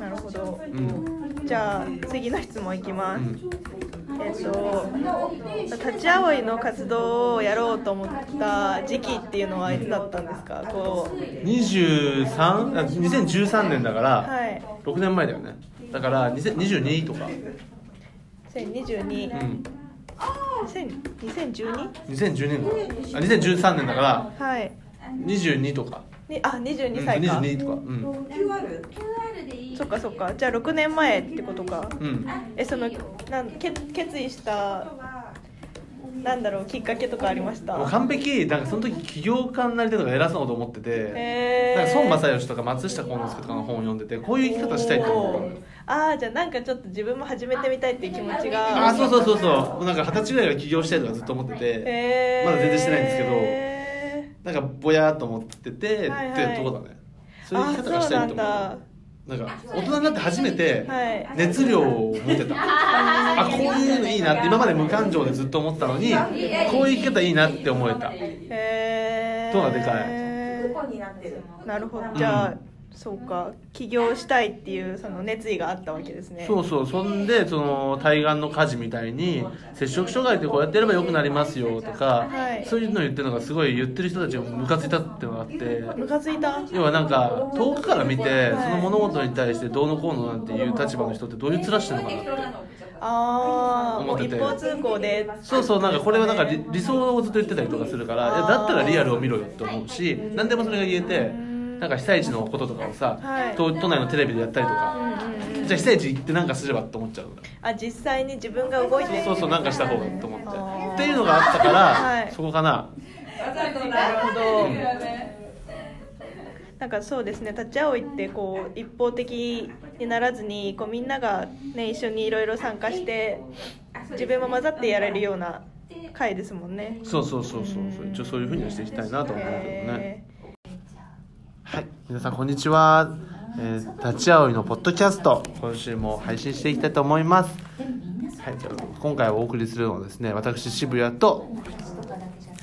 なるほどうんじゃあ次の質問いきます、うんえっと立ち葵の活動をやろうと思った時期っていうのはいつだったんですか？こう。23あ2013年だからはい。6年前だよね。だから2022とか。2022、うん。2000 2012? 2010年か。あ2013年だからはい。22とかにあうん22歳か、22とかうん。そっかそっか。じゃあ6年前ってことか。うん。えそのなんけ決意したなんだろうきっかけとかありました？完璧。なんかその時起業家になりたいとか偉そうなこと思ってて。へなんか孫正え義とか松下幸之助とかの本を読んでてこういう生き方したいって思った。ああじゃあなんかちょっと自分も始めてみたいっていう気持ちが。あそうそうそうそう。なんか二十歳ぐらいから起業したいとかずっと思ってて。へえまだ全然してないんですけど。へなんかぼやーっと思っててはいはい。ってとこだね。そういう生き方がしたと思う。ないんだ。なんか大人になって初めてはい。熱量を持てた。<laughs> あこういうのいいなって今まで無感情でずっと思ってたのにこういう生き方いいなって思えた。へえどうがでかい？なる。ほど。じゃあ、そうか起業したいっていうその熱意があったわけですね。そうそうそんでその対岸の火事みたいに摂食障害ってこうやってやればよくなりますよとか、はい。そういうの言ってるのがすごい言ってる人たちがムカついたっていうのがあってムカついた？要はなんか遠くから見てはいその物事に対してどうのこうのなんていう立場の人ってどういう面してるのかなって。あ思ってて。う一方通行で。そうそうなんかこれはなんか理理想をずっと言ってたりとかするからいやだったらリアルを見ろよって思うし何でもそれが言えてなんか被災地のこととかをさ、はい。都都内のテレビでやったりとうんか、うんうん。じゃあ被災地行ってなんかすればって思っちゃう。んだよあ実際に自分が動いてそうそうなんかした方がいいと思って。っていうのがあったから、はい。そこかな。なるほど。<laughs> なんかそうですね。立ち会いってこう一方的にならずにこうみんなが、ね、一緒にいろいろ参加して自分も混ざってやれるような会ですもんね。そうそうそうそう。そう一応そういうふうにはしていきたいなと思うけどね。へはい。皆さんこんにちは、えー、立ち会いのポッドキャスト。今週も配信していきたいと思います。はい、今回お送りするのはですね私渋谷と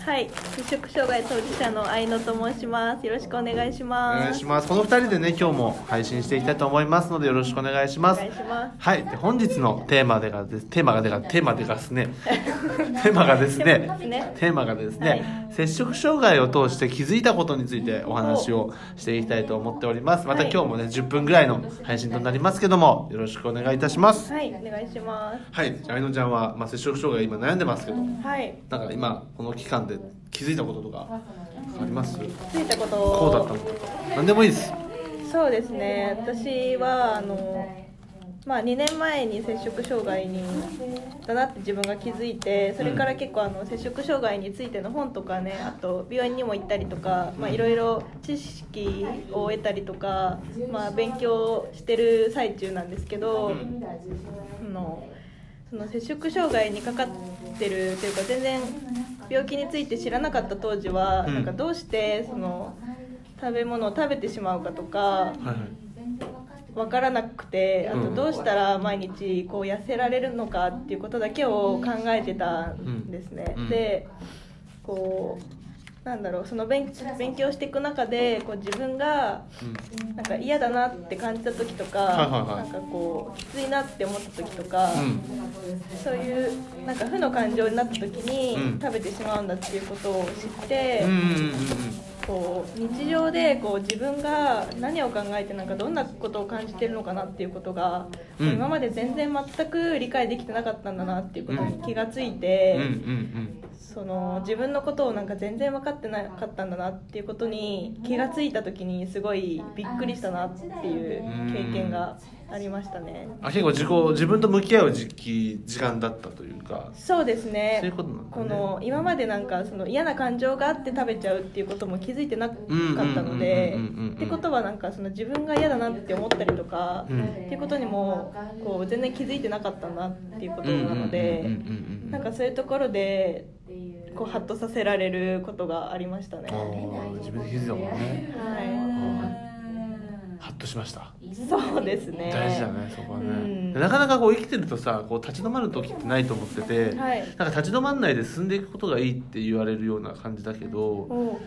はい。摂食障害当事者の愛野と申します。よろしくお願いしおます。願いします。この2人でね今日も配信していきたいと思いますのでよろしくお願いします。お願いします。はい。で本日のテーマでがです。テーマがでがテーマでがですね。<laughs> テーマがですね。テーマがですね、はい。摂食障害を通して気づいたことについてお話をしていきたいと思っております。またはい。今日もね10分ぐらいの配信となりますけどもよろしくお願いいたします。はい。お願いしまはい。愛乃ちゃんは、まあ、摂食障害今悩んでますけど。すはい。なんか今この期間で気づいたこととかあります？ついたこと。こうだったの？とか何でもいいです。そうですね。私はあのまあ2年前に摂食障害にだなって自分が気づいてそれから結構あの摂食障害についての本とかねあと病院にも行ったりとかまあいろいろ知識を得たりとかまあ勉強してる最中なんですけど、あのその摂食障害にかかってるというか全然病気について知らなかった当時は、うん。なんかどうしてその食べ物を食べてしまうかとか分からなくてあうん。とどうしたら毎日こう痩せられるのかっていうことだけを考えてたんですね。うん。でこうなんだろうその勉勉強していく中でこう自分がうん。なんか嫌だなって感じた時とか、なんかこうきついなって思った時とか、うん。そういうなんか負の感情になった時にうん。食べてしまうんだっていうことを知って、こう日常でこう自分が何を考えてなんかどんなことを感じてるのかなっていうことが、うん。今まで全然全く理解できてなかったんだなっていうことに気がついて、うんうんうんその自分のことをなんか全然分かってなかったんだなっていうことに気がついた時にすごいびっくりしたなっていう経験がありましたね。あ結構自己自分と向き合う時期時間だったというかそうですねそういうことなんだねこの今までなんかその嫌な感情があって食べちゃうっていうことも気づいてなかったのでってことはなんかその自分が嫌だなって思ったりとか、うんっていうことにもこう全然気づいてなかったなっていうことなのでなんかそういうところでこうハッとさせられることがありましたね。自分で気づいたもんねはハッとしました。い、そうですね。大事だねそこはね、うん。なかなかこう生きてるとさこう立ち止まる時ってないと思ってて、はい。なんか立ち止まんないで進んでいくことがいいって言われるような感じだけどお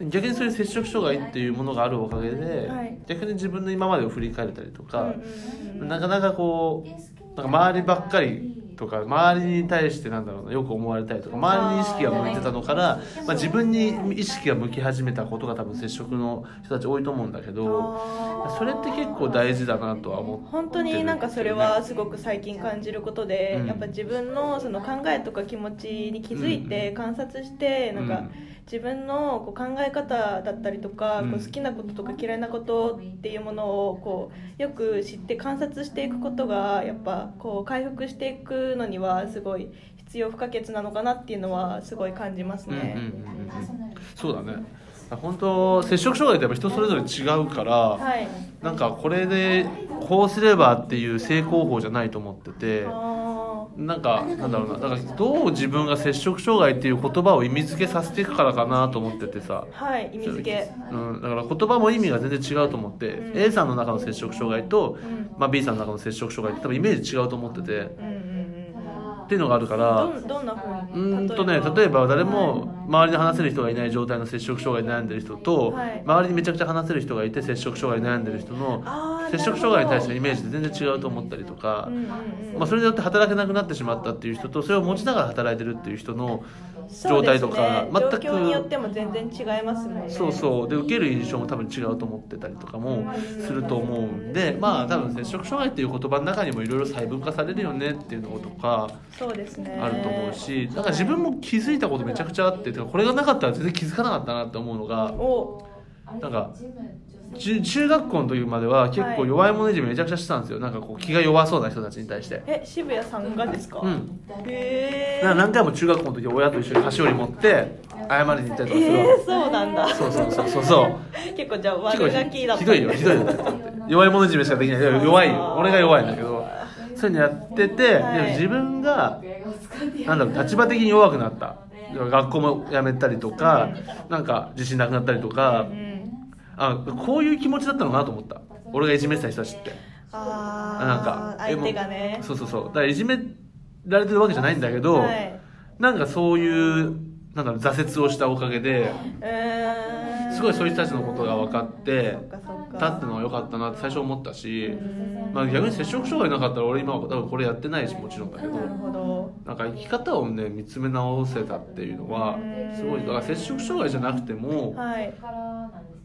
逆にそういう摂食障害っていうものがあるおかげで、はい。逆に自分の今までを振り返れたりとか、うんうんうん。なかなかこうなんか周りばっかりとか周りに対してなんだろうなよく思われたりとか周りに意識が向いてたのからまあ、自分に意識が向き始めたことが多分接触の人たち多いと思うんだけどそれって結構大事だなとは思ってる本当になんかそれはすごく最近感じることで、うん。やっぱ自分のその考えとか気持ちに気づいて観察して、なんかうん自分のこう考え方だったりとか、うん。こう好きなこととか嫌いなことっていうものをこうよく知って観察していくことがやっぱこう回復していくのにはすごい必要不可欠なのかなっていうのはすごい感じますうんうんうんね。うん。そうだね本当摂食障害ってやっぱ人それぞれ違うから、はい。なんかこれでこうすればっていう成功法じゃないと思っててあなんかなんだろうな。だからどう自分が摂食障害っていう言葉を意味付けさせていくからかなと思っててさ。ーはい意味付け。うん、だから言葉も意味が全然違うと思って、うん。A さんの中の摂食障害と、うん。まあ、B さんの中の摂食障害って多分イメージ違うと思ってて。うんっていうのがあるからどんなふうんとね例えば。誰も周りに話せる人がいない状態の摂食障害に悩んでる人と、はい。周りにめちゃくちゃ話せる人がいて摂食障害に悩んでる人の摂食障害に対してのイメージって全然違うと思ったりとか、まあ、それによって働けなくなってしまったっていう人とそれを持ちながら働いてるっていう人の状態とか、ね、全く状況によっても全然違いますもんね。そうそう。で受ける印象も多分違うと思ってたりとかもすると思うんでまあ多分摂食障害っていう言葉の中にもいろいろ細分化されるよねっていうのとかそうですね。あると思うしなんか自分も気づいたことめちゃくちゃあってこれがなかったら全然気づかなかったなって思うのがお。なんか中中学校の時までは結構弱い者いじめめちゃくちゃしてたんですよ。なんかこう気が弱そうな人たちに対して。え渋谷さんがですか、うん。へえ。何回も中学校の時親と一緒に菓子折り持って謝りに行ったりとかするわえー、そうなんだ。そうそうそうそうそう。<laughs> 結構じゃあ悪ガキだった。ひどいよひどい。よ弱い者いじめしかできない。弱い。よ俺が弱いんだけど。そういうのやってて、はい。でも自分がなんだろう立場的に弱くなった。学校も辞めたりとかなんか自信なくなったりとか。うんあこういう気持ちだったのかなと思った。俺がいじめてた人たちって。あーなんか相手がね。うそうそうそう。だからいじめられてるわけじゃないんだけど、はい。なんかそういうなんだろう挫折をしたおかげでうーん。すごいそういう人たちのことが分かってそってのは良かったなって最初思ったし、まあ、逆に摂食障害なかったら俺今は多分これやってないしもちろんだけど。なるほど。なんか生き方をね見つめ直せたっていうのはすごい。だから摂食障害じゃなくてもはい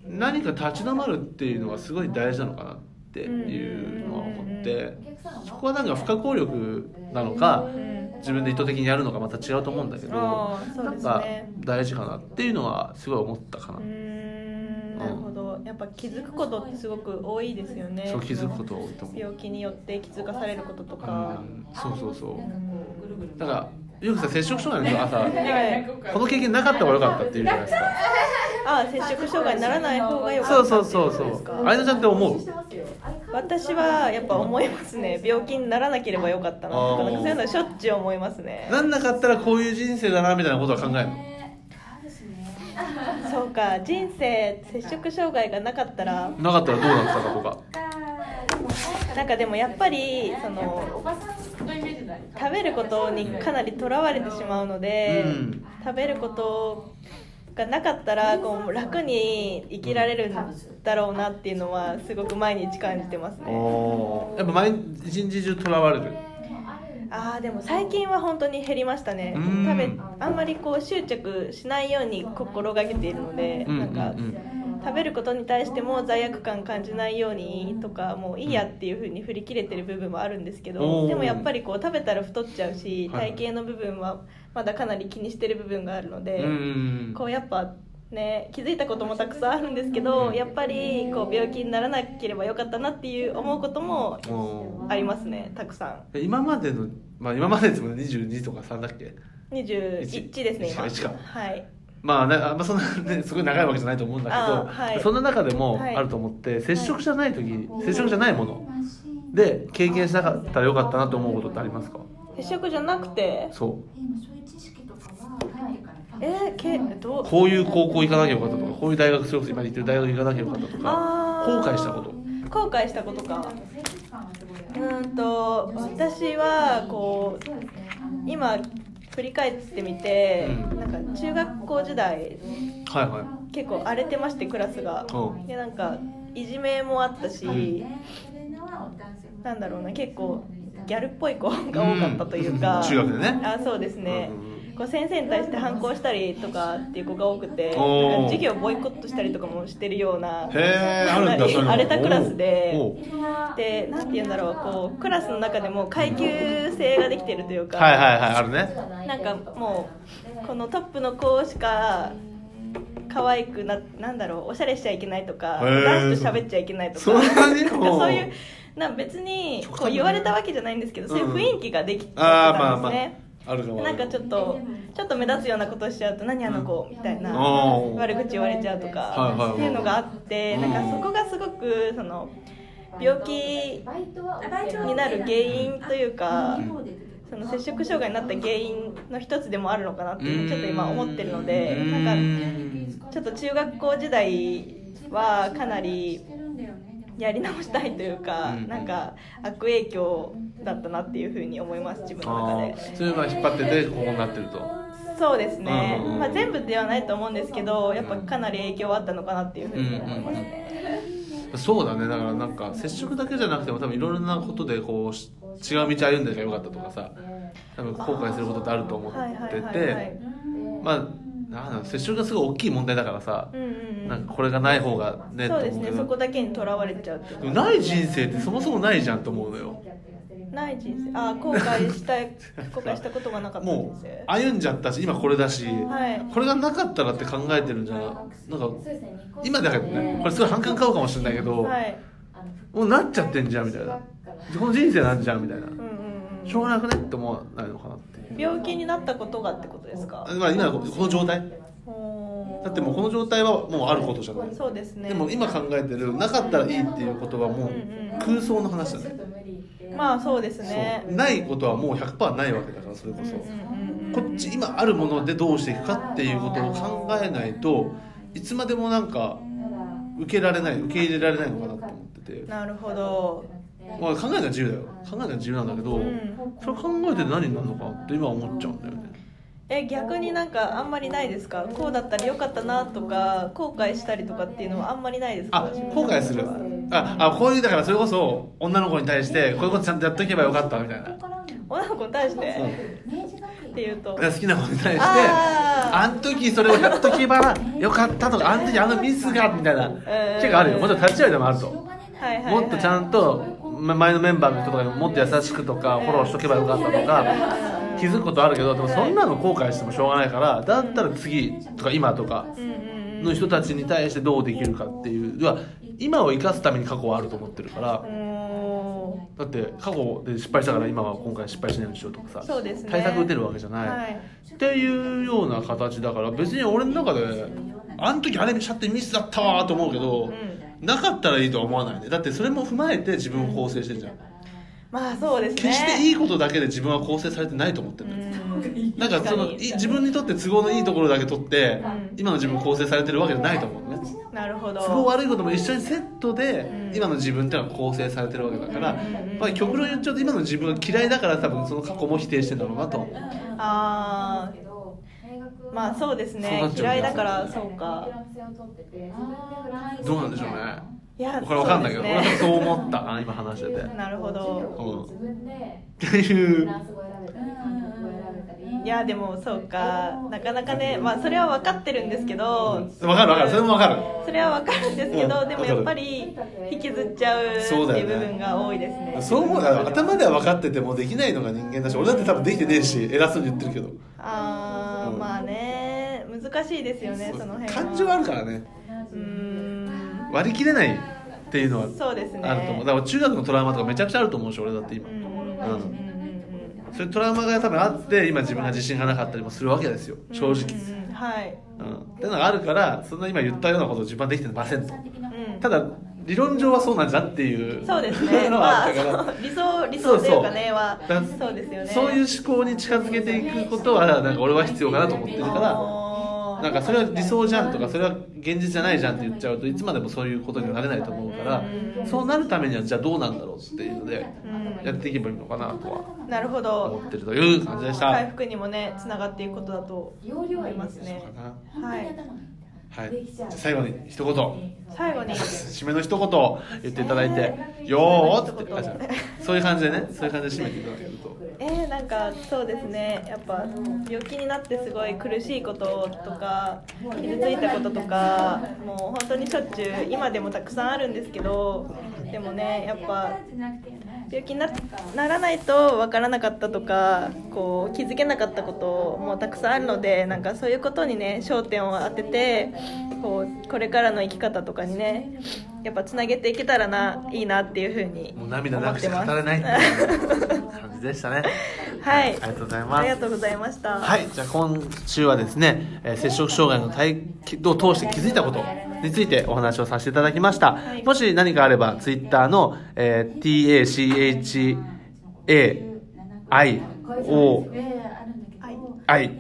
何か立ち止まるっていうのがすごい大事なのかなっていうのは思って。そこはなんか不可抗力なのかうん。自分で意図的にやるのかまた違うと思うんだけどなんかですね。大事かなっていうのはすごい思ったかな。なるほど。やっぱ気づくことってすごく多いですよね。そう気づくことが多いと思う。病気によって気づかされることとうかん。そうそうそう。だからよくさ摂食障害の人がさはいこの経験なかった方が良かったって言うじゃないですか。あ摂食障害にならない方がよかそうったそうそうそう。っていことですか相田ちゃんって思う？私はやっぱ思いますね病気にならなければよかったなとかなんかそういうのしょっちゅう思いますねなんなかったらこういう人生だなみたいなことは考えるの？そうか人生摂食障害がなかったらなかったらどうなってたかとか。なんかでもやっぱりその食べることにかなりとらわれてしまうので、うん。食べることがなかったらこう楽に生きられるんだろうなっていうのはすごく毎日感じてますね。やっぱ毎日一日中とらわれる？あーでも最近は本当に減りましたね。うん。食べあんまりこう執着しないように心がけているので、うんなんか、うん。うん食べることに対しても罪悪感感じないようにとかもういいやっていうふうに振り切れてる部分もあるんですけおどーでもやっぱりこう食べたら太っちゃうしはい。体型の部分はまだかなり気にしてる部分があるので、うんこうやっぱね気づいたこともたくさんあるんですけどやっぱりこう病気にならなければよかったなっていう思うこともありますねたくさん。今までの、まあ、今までですもんね22とか3だっけ？21ですね今。21か。はいまあね、あんまそんなね、すごい長いわけじゃないと思うんだけど、あはい。そんな中でもはいあると思って、接触じゃない時、接触じゃないもので経験しなかったらよかったなと思うことってありますか？接触じゃなくて？そえー、けどう？うこういう高校行かなきゃよかったとかこういう大学それこそ今言ってる大学行かなきゃよかったとか後悔したこと。後悔したことか。うーんと私はこう今振り返ってみて、うん。なんか中学校時代はいはい。結構荒れてましてクラスが。う。んでなんかいじめもあったし、ん。なんだろうな結構ギャルっぽい子が多かったというか、うん。中学でね。あそうですね、うんうんこう先生に対して反抗したりとかっていう子が多くて授業ボイコットしたりとかもしてるような荒れたクラスで。でなんて言うんだろうこうクラスの中でも階級性ができてるというか、はいはいはいあるね。なんかもうこのトップの子しか可愛くななんだろうおしゃれしちゃいけないとか男子と喋っちゃいけないとかそそう。いうな別にこう言われたわけじゃないんですけどそういう雰囲気ができてたんですね、ああるかもなんかちょっとちょっと目立つようなことしちゃうと何あの子みたいな悪口言われちゃうとかっていうのがあってなんかそこがすごくその病気になる原因というかその摂食障害になった原因の一つでもあるのかなっていうのをちょっと今思ってるのでなんかちょっと中学校時代はかなりやり直したいというかうん。なんか悪影響だったなっていうふうに思います自分の中あでー。そういうのが引っ張っててこうなってると。そうですね。うんうんうん。まあ全部ではないと思うんですけどやっぱかなり影響はあったのかなっていうふうに思います。ねそうだね。だからなんか接触だけじゃなくても多分いろいろなことでこうし違う道歩んでればよかったとかさ多分後悔することってあると思ってて。い。まあなん。接触がすごい大きい問題だからさうんうんうん。なんかこれがない方がねそうですねそこだけにとらわれちゃうっない人生ってそもそもないじゃんと思うのよ。ない人生。あ後悔したい <laughs> 後悔したことがなかった人もう生。歩んじゃったし今これだし、はい。これがなかったらって考えてるんじゃなんか今だけどねこれすごい反感買うかもしれないけど、はい。もうなっちゃってんじゃんみたいな。この人生なんじゃんみたいな。うんうんうん。しょうがなくねって思わないのかなって病気になったことがってことですか？まあ今この状態？だってもうこの状態はもうあることじゃない。そうですね。でも今考えてるなかったらいいっていうことはもう空想の話だね。まあそうですね。ないことはもう100%ないわけだからそれこそ、うんうんうん。こっち今あるものでどうしていくかっていうことを考えないといつまでもなんか受けられない受け入れられないのかなと思ってて、なるほどまあ、考えるのは自由だよ。考えるのは自由なんだけど、うん。それ考えて何になるのかって今は思っちゃうんだよね。え逆になんかあんまりないですか？こうだったらよかったなとか後悔したりとかっていうのはあんまりないですか？あ後悔する。ああこういうだからそれこそ女の子に対してこういうことちゃんとやっとけばよかったみたいな。女の子に対して？っていうと？好きな子に対してあん時それをやっとけばよかったとかあん時あのミスがみたいな。結構あるよ。もちろん立ち会いでもあるとはいはいはい。もっとちゃんとま前のメンバーの人とかにももっと優しくとかフォローしとけばよかったとか気づくことあるけどでもそんなの後悔してもしょうがないからだったら次とか今とかの人たちに対してどうできるかっていう要は今を生かすために過去はあると思ってるからおだって過去で失敗したから今は今回失敗しないようにしようとかさそうですね。対策打てるわけじゃない、はい。っていうような形だから別に俺の中であの時あれ見ちゃってミスだったわと思うけど、なかったらいいとは思わないね。だってそれも踏まえて自分を構成してるじゃん。まあそうですね。決していいことだけで自分は構成されてないと思ってる、うん。なんかそのい自分にとって都合のいいところだけ取って、今の自分構成されてるわけじゃないと思うね。なるほど。都合悪いことも一緒にセットで、うん。今の自分っていうのは構成されてるわけだから、うんまあ、極論言っちゃうと今の自分が嫌いだから多分その過去も否定してんだろうなと。思うあーまあそうですね。嫌いだからそうか。どうなんでしょうね。いやこれわかんないけど、ね。俺はそう思った。な今話してて。なるほど。うん。っていういやでもそうか。なかなかねまあそれは分かってるんですけどわかるわかる。それもわかる。それは分かるんですけど、うん。でもやっぱり引きずっちゃうってそうだよねいう部分が多いですね。そう思う。だから頭では分かっててもできないのが人間だし俺だって多分できてねえし偉そうに言ってるけど。あー、うんまあね。難しいですよねその辺は。感情はあるからね。うーん。割り切れないっていうのはそうですね。あると思う。だから中学のトラウマとかめちゃくちゃあると思うし俺だって今。うん。うんそういうトラウマが多分あって今自分が自信がなかったりもするわけですよ。正直。うんうんはい、うん。っていうのがあるからそんな今言ったようなことを自分はできてませんと。うん、ただ理論上はそうなんじゃんっていうそうですね。<laughs> のはまああったから、そう理想理想というかねはだそうですよね。そういう思考に近づけていくことはなんか俺は必要かなと思ってるからなんかそれは理想じゃんとかそれは現実じゃないじゃんって言っちゃうといつまでもそういうことにはなれないと思うからうん。そうなるためにはじゃあどうなんだろうっていうのでうん。やっていけばいいのかなとはなるほ思どってるという感じでした。回復にもねつながっていくことだと思いますね。はいはい、最後に一言。最後に。締めの一言を言っていただいて「よー」って。あじゃあそういう感じでね。そういう感じで締めていただけると。えー、なんかそうですね。やっぱ病気になってすごい苦しいこととか傷ついたこととかもう本当にしょっちゅう今でもたくさんあるんですけどでもねやっぱ病気になならないと分からなかったとかこう気づけなかったこともたくさんあるのでなんかそういうことにね焦点を当ててこうこれからの生き方とかにねやっぱつなげていけたらないいなっていうふうにもう思涙なくして語れないっていう感じでしたね。<laughs> はい。ありがとうございます。ありがとうございました。はい、じゃあ今週はですね、えー接触障害の体を通して気づいたことについてお話をさせていただきました。い。もし何かあれば、ツイッターの、えー TACHAIO はい、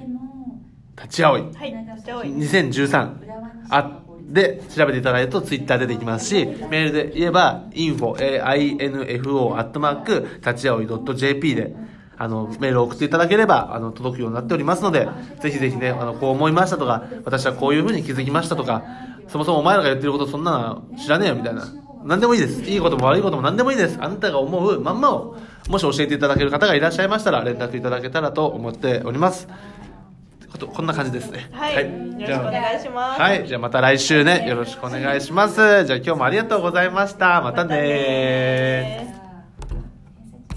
立ち会い。はい、じゃあ、2013あで調べていただいるとツイッター出てきますしメールで言えば info info アットマーク立ち会い .jp であのメールを送っていただければあの届くようになっておりますのでぜひぜひねあのこう思いましたとか私はこういうふうに気づきましたとかそもそもお前らが言ってることそんなの知らねえよみたいな何でもいいです。いいことも悪いことも何でもいいです。あなたが思うまんまをもし教えていただける方がいらっしゃいましたら連絡いただけたらと思っております。とこんな感じですね。はい、よろしくお願いします。はい、じゃあまた来週ね、よろしくお願いします。じゃあ今日もありがとうございました。またねまたね